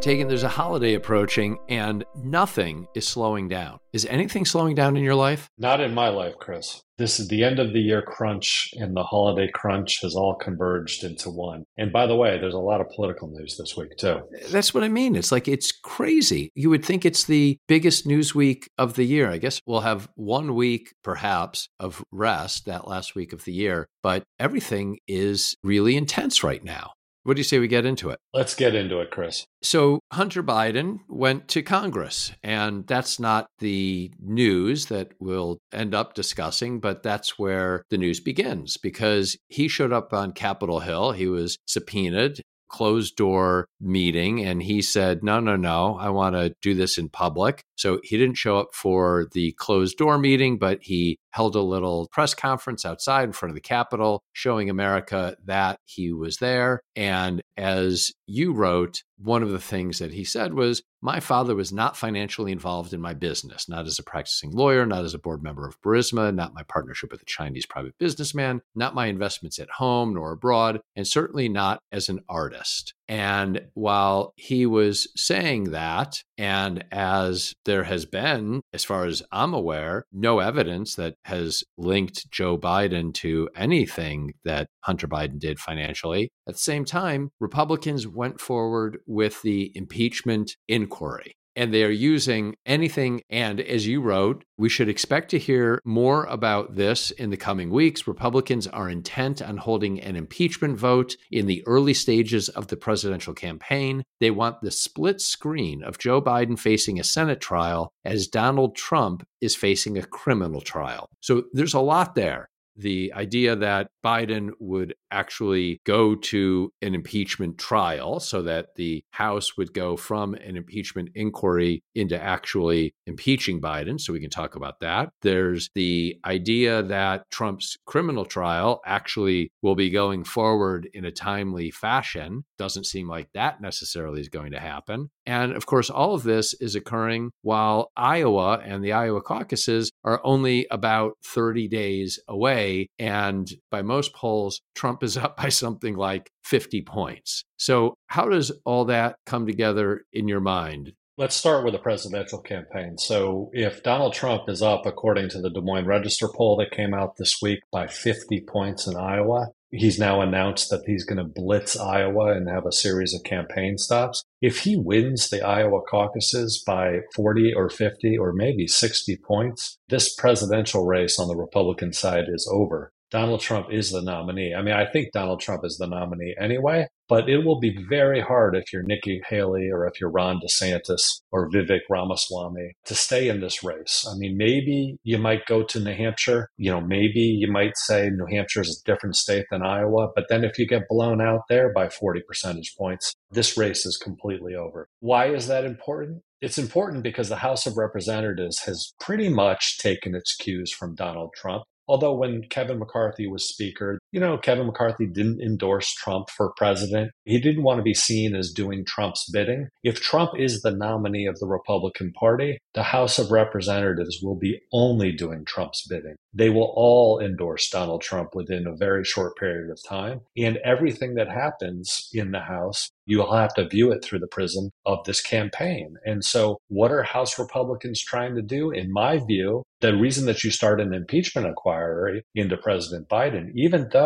Taegan, there's a holiday approaching and nothing is slowing down. Is anything slowing down in your life? Not in my life, Chris. This is the end of the year crunch and the holiday crunch has all converged into one. And by the way, there's a lot of political news this week, too. That's what I mean. It's like it's crazy. You would think it's the biggest news week of the year. I guess we'll have one week, perhaps, of rest that last week of the year, but everything is really intense right now. What do you say we get into it? Let's get into it, Chris. So, Hunter Biden went to Congress, and that's not the news that we'll end up discussing, but that's where the news begins because he showed up on Capitol Hill. He was subpoenaed closed door meeting and he said, No, no, no, I want to do this in public. So he didn't show up for the closed door meeting, but he held a little press conference outside in front of the Capitol, showing America that he was there. And as you wrote, one of the things that he said was, My father was not financially involved in my business, not as a practicing lawyer, not as a board member of Burisma, not my partnership with a Chinese private businessman, not my investments at home nor abroad, and certainly not as an artist. And while he was saying that, and as there has been, as far as I'm aware, no evidence that has linked Joe Biden to anything that Hunter Biden did financially, at the same time, Republicans went forward with the impeachment inquiry and they are using anything. And as you wrote, we should expect to hear more about this in the coming weeks. Republicans are intent on holding an impeachment vote in the early stages of the presidential campaign. They want the split screen of Joe Biden facing a Senate trial as Donald Trump is facing a criminal trial. So there's a lot there the idea that Biden would actually go to an impeachment trial so that the House would go from an impeachment inquiry into actually impeaching Biden. So we can talk about that. There's the idea that Trump's criminal trial actually will be going forward in a timely fashion. Doesn't seem like that necessarily is going to happen. And of course, all of this is occurring while Iowa and the Iowa caucuses are only about 30 days away. And by most polls, Trump is up by something like 50 points. So, how does all that come together in your mind? Let's start with the presidential campaign. So, if Donald Trump is up, according to the Des Moines Register poll that came out this week, by 50 points in Iowa, he's now announced that he's going to blitz Iowa and have a series of campaign stops. If he wins the Iowa caucuses by 40 or 50 or maybe 60 points, this presidential race on the Republican side is over. Donald Trump is the nominee. I mean, I think Donald Trump is the nominee anyway, but it will be very hard if you're Nikki Haley or if you're Ron DeSantis or Vivek Ramaswamy to stay in this race. I mean, maybe you might go to New Hampshire. You know, maybe you might say New Hampshire is a different state than Iowa. But then if you get blown out there by 40 percentage points, this race is completely over. Why is that important? It's important because the House of Representatives has pretty much taken its cues from Donald Trump. Although when Kevin McCarthy was Speaker, you know, Kevin McCarthy didn't endorse Trump for president. He didn't want to be seen as doing Trump's bidding. If Trump is the nominee of the Republican Party, the House of Representatives will be only doing Trump's bidding. They will all endorse Donald Trump within a very short period of time. And everything that happens in the House you'll have to view it through the prism of this campaign. And so, what are House Republicans trying to do? In my view, the reason that you start an impeachment inquiry into President Biden, even though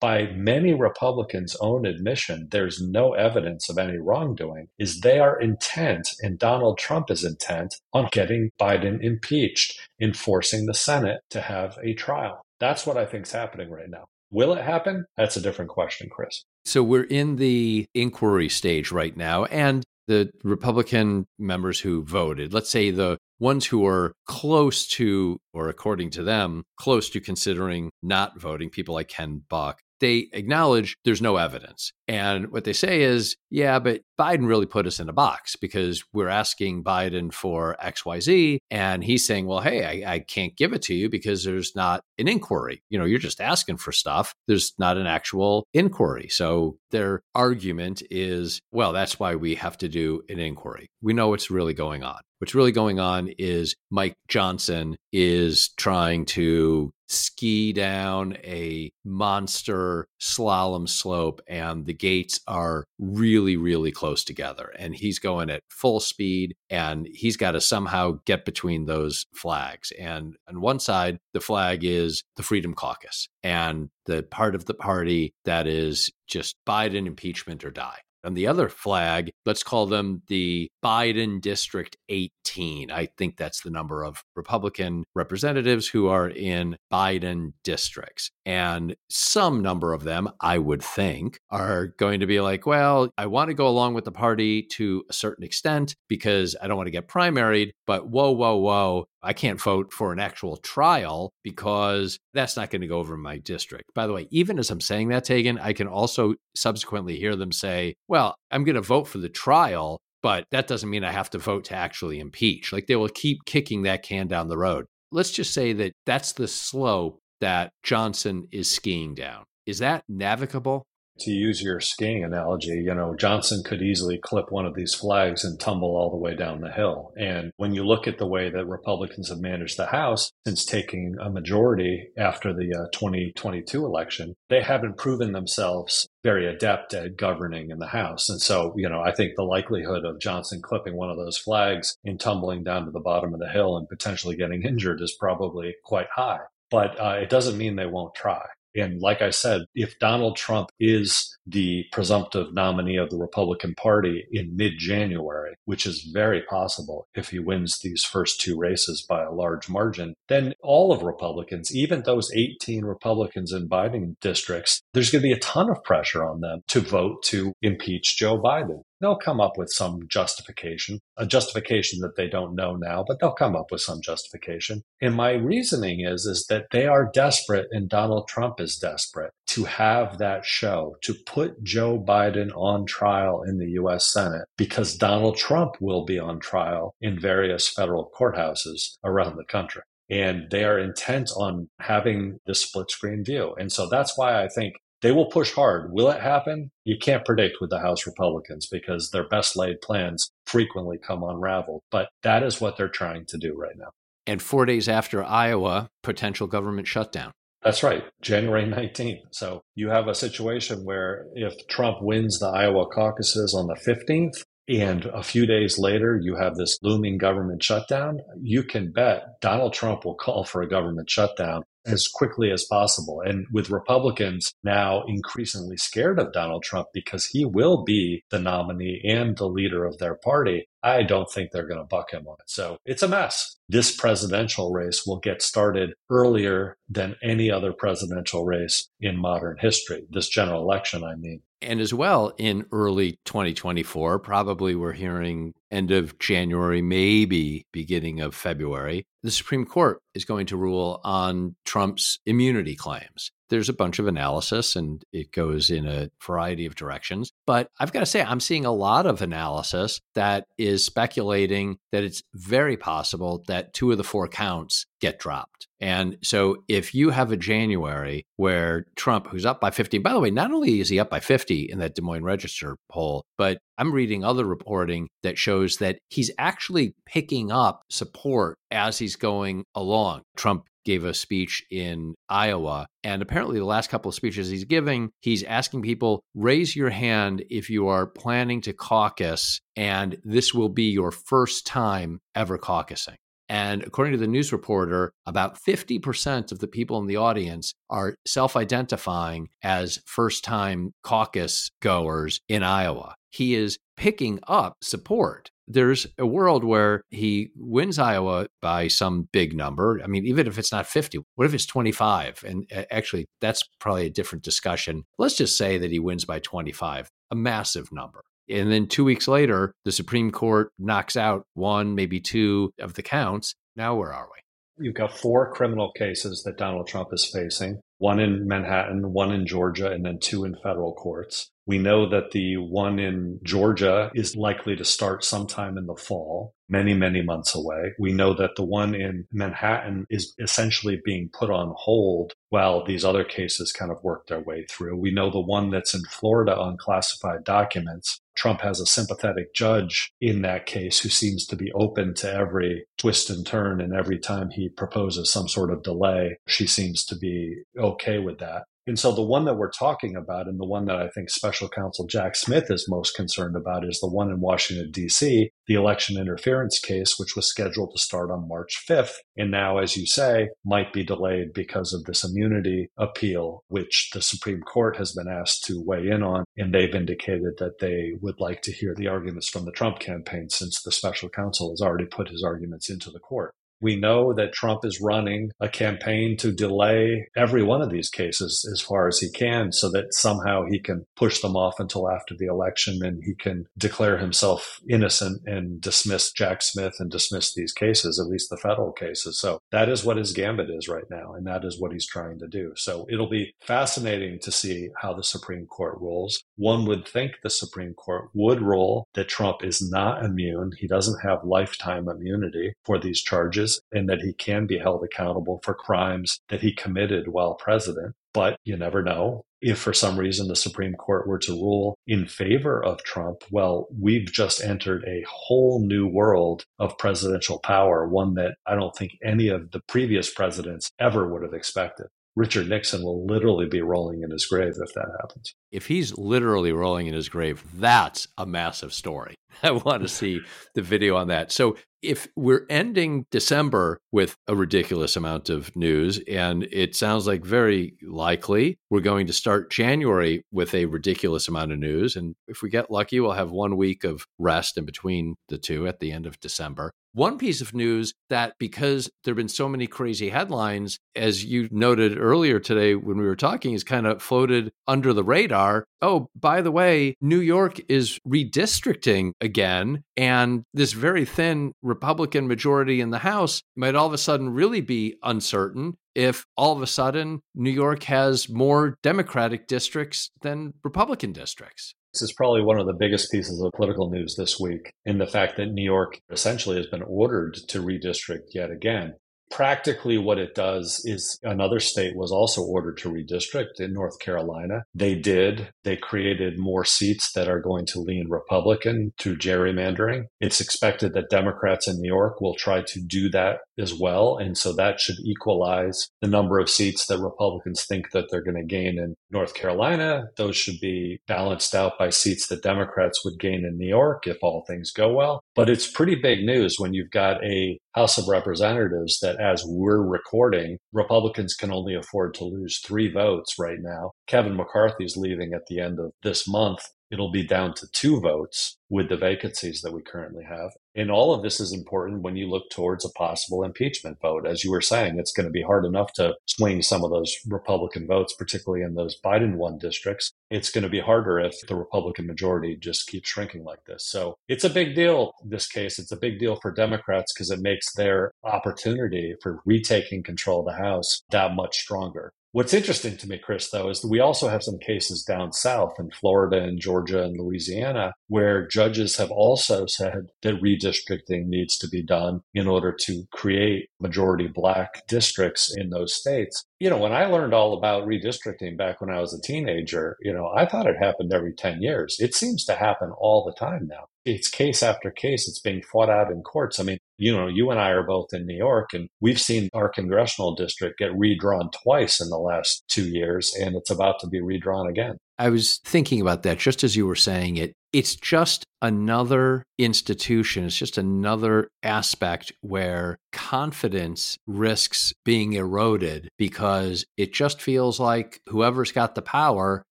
by many Republicans' own admission, there's no evidence of any wrongdoing, is they are intent, and Donald Trump is intent on getting Biden impeached, in forcing the Senate to have a trial. That's what I think is happening right now. Will it happen? That's a different question, Chris. So we're in the inquiry stage right now. And the Republican members who voted, let's say the ones who are close to, or according to them, close to considering not voting, people like Ken Buck, they acknowledge there's no evidence. And what they say is, yeah, but Biden really put us in a box because we're asking Biden for XYZ. And he's saying, well, hey, I, I, can't give it to you because there's not an inquiry. You know, you're just asking for stuff. There's not an actual inquiry. So their argument is, well, that's why we have to do an inquiry. We know what's really going on. What's really going on is Mike Johnson is trying to ski down a monster slalom slope and the gates are really, really close together. And he's going at full speed and he's got to somehow get between those flags. And on one side, the flag is the Freedom Caucus and the part of the party that is just Biden impeachment or die. On the other flag, let's call them the Biden District 18. I think that's the number of Republican representatives who are in Biden districts. And some number of them, I would think, are going to be like, well, I want to go along with the party to a certain extent because I don't want to get primaried, but whoa, whoa, whoa, I can't vote for an actual trial because that's not going to go over my district. By the way, even as I'm saying that, Taegan, I can also subsequently hear them say, well, I'm going to vote for the trial, but that doesn't mean I have to vote to actually impeach. Like they will keep kicking that can down the road. Let's just say that that's the slope that Johnson is skiing down. Is that navigable? To use your skiing analogy, you know, Johnson could easily clip one of these flags and tumble all the way down the hill. And when you look at the way that Republicans have managed the House since taking a majority after the uh, 2022 election, they haven't proven themselves very adept at governing in the House. And so, you know, I think the likelihood of Johnson clipping one of those flags and tumbling down to the bottom of the hill and potentially getting injured is probably quite high. But uh, it doesn't mean they won't try. And like I said, if Donald Trump is the presumptive nominee of the Republican Party in mid January, which is very possible if he wins these first two races by a large margin, then all of Republicans, even those 18 Republicans in Biden districts, there's going to be a ton of pressure on them to vote to impeach Joe Biden. They'll come up with some justification, a justification that they don't know now, but they'll come up with some justification. And my reasoning is, is that they are desperate and Donald Trump is desperate to have that show, to put Joe Biden on trial in the US Senate because Donald Trump will be on trial in various federal courthouses around the country. And they are intent on having the split screen view. And so that's why I think they will push hard. Will it happen? You can't predict with the House Republicans because their best laid plans frequently come unraveled. But that is what they're trying to do right now. And four days after Iowa, potential government shutdown. That's right, January 19th. So you have a situation where if Trump wins the Iowa caucuses on the 15th, and a few days later you have this looming government shutdown, you can bet Donald Trump will call for a government shutdown as quickly as possible. And with Republicans now increasingly scared of Donald Trump because he will be the nominee and the leader of their party, I don't think they're going to buck him on it. So it's a mess. This presidential race will get started earlier than any other presidential race in modern history. This general election, I mean. And as well, in early 2024, probably we're hearing end of January, maybe beginning of February, the Supreme Court is going to rule on Trump's immunity claims. There's a bunch of analysis and it goes in a variety of directions. But I've got to say, I'm seeing a lot of analysis that is speculating that it's very possible that two of the four counts get dropped. And so if you have a January where Trump, who's up by 50, by the way, not only is he up by 50 in that Des Moines Register poll, but I'm reading other reporting that shows that he's actually picking up support as he's going along. Trump gave a speech in Iowa. And apparently, the last couple of speeches he's giving, he's asking people raise your hand if you are planning to caucus, and this will be your first time ever caucusing. And according to the news reporter, about 50% of the people in the audience are self identifying as first time caucus goers in Iowa. He is picking up support. There's a world where he wins Iowa by some big number. I mean, even if it's not 50, what if it's 25? And uh, actually, that's probably a different discussion. Let's just say that he wins by 25, a massive number. And then two weeks later, the Supreme Court knocks out one, maybe two of the counts. Now, where are we? You've got four criminal cases that Donald Trump is facing one in Manhattan, one in Georgia, and then two in federal courts. We know that the one in Georgia is likely to start sometime in the fall, many, many months away. We know that the one in Manhattan is essentially being put on hold while these other cases kind of work their way through. We know the one that's in Florida on classified documents. Trump has a sympathetic judge in that case who seems to be open to every twist and turn. And every time he proposes some sort of delay, she seems to be okay with that. And so the one that we're talking about, and the one that I think special counsel Jack Smith is most concerned about, is the one in Washington, D.C., the election interference case, which was scheduled to start on March 5th. And now, as you say, might be delayed because of this immunity appeal, which the Supreme Court has been asked to weigh in on. And they've indicated that they would like to hear the arguments from the Trump campaign since the special counsel has already put his arguments into the court. We know that Trump is running a campaign to delay every one of these cases as far as he can so that somehow he can push them off until after the election and he can declare himself innocent and dismiss Jack Smith and dismiss these cases, at least the federal cases. So that is what his gambit is right now. And that is what he's trying to do. So it'll be fascinating to see how the Supreme Court rules. One would think the Supreme Court would rule that Trump is not immune. He doesn't have lifetime immunity for these charges charges and that he can be held accountable for crimes that he committed while president. But you never know. If for some reason the Supreme Court were to rule in favor of Trump, well, we've just entered a whole new world of presidential power, one that I don't think any of the previous presidents ever would have expected. Richard Nixon will literally be rolling in his grave if that happens. If he's literally rolling in his grave, that's a massive story. I want to see the video on that. So, if we're ending December with a ridiculous amount of news, and it sounds like very likely we're going to start January with a ridiculous amount of news. And if we get lucky, we'll have one week of rest in between the two at the end of December. One piece of news that, because there have been so many crazy headlines, as you noted earlier today when we were talking, is kind of floated under the radar. Oh, by the way, New York is redistricting again. And this very thin Republican majority in the House might all of a sudden really be uncertain if all of a sudden New York has more Democratic districts than Republican districts. This is probably one of the biggest pieces of political news this week in the fact that New York essentially has been ordered to redistrict yet again. Practically, what it does is another state was also ordered to redistrict in North Carolina. They did. They created more seats that are going to lean Republican through gerrymandering. It's expected that Democrats in New York will try to do that as well. And so that should equalize the number of seats that Republicans think that they're going to gain in North Carolina. Those should be balanced out by seats that Democrats would gain in New York if all things go well. But it's pretty big news when you've got a House of Representatives that, as we're recording, Republicans can only afford to lose three votes right now. Kevin McCarthy's leaving at the end of this month it'll be down to two votes with the vacancies that we currently have. And all of this is important when you look towards a possible impeachment vote. As you were saying, it's going to be hard enough to swing some of those Republican votes, particularly in those Biden won districts. It's going to be harder if the Republican majority just keeps shrinking like this. So it's a big deal, this case. It's a big deal for Democrats because it makes their opportunity for retaking control of the House that much stronger. What's interesting to me, Chris, though, is that we also have some cases down south in Florida and Georgia and Louisiana where judges have also said that redistricting needs to be done in order to create majority black districts in those states. You know, when I learned all about redistricting back when I was a teenager, you know, I thought it happened every 10 years. It seems to happen all the time now it's case after case. It's being fought out in courts. I mean, you know, you and I are both in New York, and we've seen our congressional district get redrawn twice in the last two years, and it's about to be redrawn again. I was thinking about that just as you were saying it. It's just another institution, it's just another aspect where confidence risks being eroded because it just feels like whoever's got the power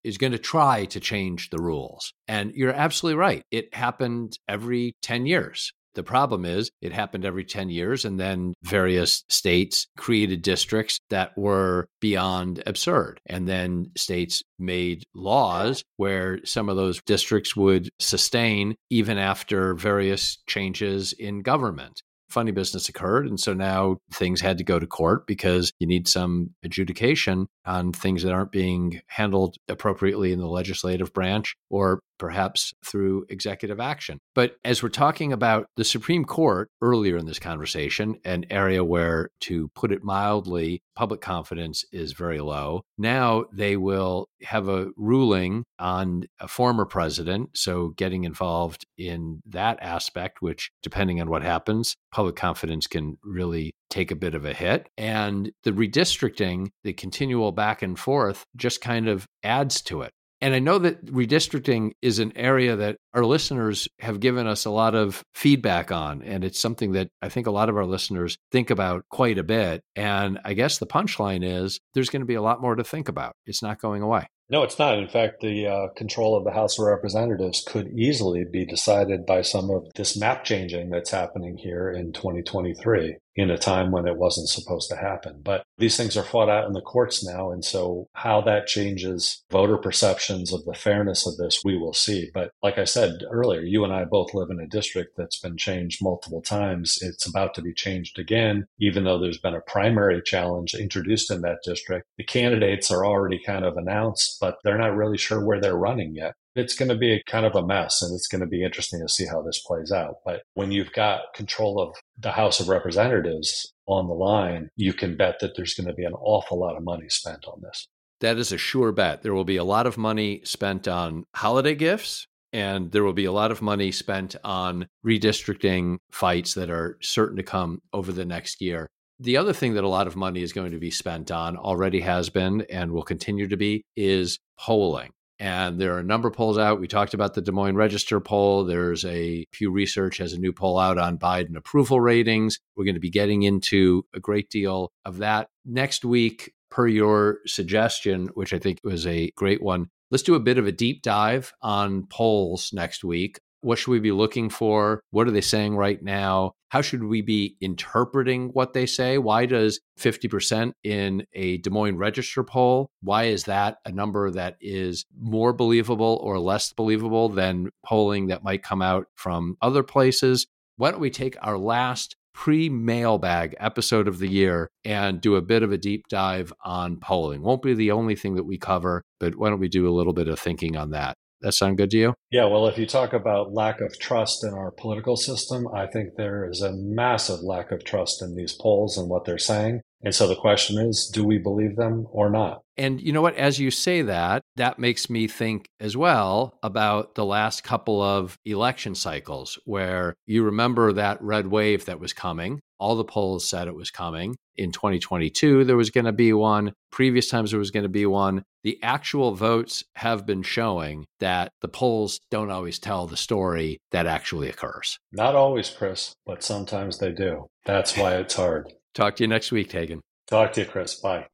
is going to try to change the rules. And you're absolutely right. It happened every 10 years. The problem is it happened every 10 years, and then various states created districts that were beyond absurd. And then states made laws where some of those districts would sustain even after various changes in government funny business occurred. And so now things had to go to court because you need some adjudication on things that aren't being handled appropriately in the legislative branch or perhaps through executive action. But as we're talking about the Supreme Court earlier in this conversation, an area where, to put it mildly, public confidence is very low, now they will have a ruling on a former president. So getting involved in that aspect, which, depending on what happens, public confidence can really take a bit of a hit. And the redistricting, the continual back and forth, just kind of adds to it. And I know that redistricting is an area that our listeners have given us a lot of feedback on. And it's something that I think a lot of our listeners think about quite a bit. And I guess the punchline is there's going to be a lot more to think about. It's not going away. No, it's not. In fact, the uh, control of the House of Representatives could easily be decided by some of this map changing that's happening here in 2023 in a time when it wasn't supposed to happen. But these things are fought out in the courts now. And so how that changes voter perceptions of the fairness of this, we will see. But like I said earlier, you and I both live in a district that's been changed multiple times. It's about to be changed again, even though there's been a primary challenge introduced in that district. The candidates are already kind of announced, but they're not really sure where they're running yet it's going to be kind of a mess and it's going to be interesting to see how this plays out. But when you've got control of the House of Representatives on the line, you can bet that there's going to be an awful lot of money spent on this. That is a sure bet. There will be a lot of money spent on holiday gifts, and there will be a lot of money spent on redistricting fights that are certain to come over the next year. The other thing that a lot of money is going to be spent on, already has been and will continue to be, is polling. And there are a number of polls out. We talked about the Des Moines Register poll. There's a Pew Research has a new poll out on Biden approval ratings. We're going to be getting into a great deal of that next week, per your suggestion, which I think was a great one. Let's do a bit of a deep dive on polls next week. What should we be looking for? What are they saying right now? How should we be interpreting what they say? Why does 50% in a Des Moines Register poll, why is that a number that is more believable or less believable than polling that might come out from other places? Why don't we take our last pre mailbag episode of the year and do a bit of a deep dive on polling. Won't be the only thing that we cover, but why don't we do a little bit of thinking on that? That sound good to you? Yeah, well, if you talk about lack of trust in our political system, I think there is a massive lack of trust in these polls and what they're saying. And so the question is, do we believe them or not? And you know what? As you say that, that makes me think as well about the last couple of election cycles where you remember that red wave that was coming. All the polls said it was coming. In 2022, there was going to be one. Previous times, there was going to be one. The actual votes have been showing that the polls don't always tell the story that actually occurs. Not always, Chris, but sometimes they do. That's why it's hard. Talk to you next week, Taegan. Talk to you, Chris. Bye.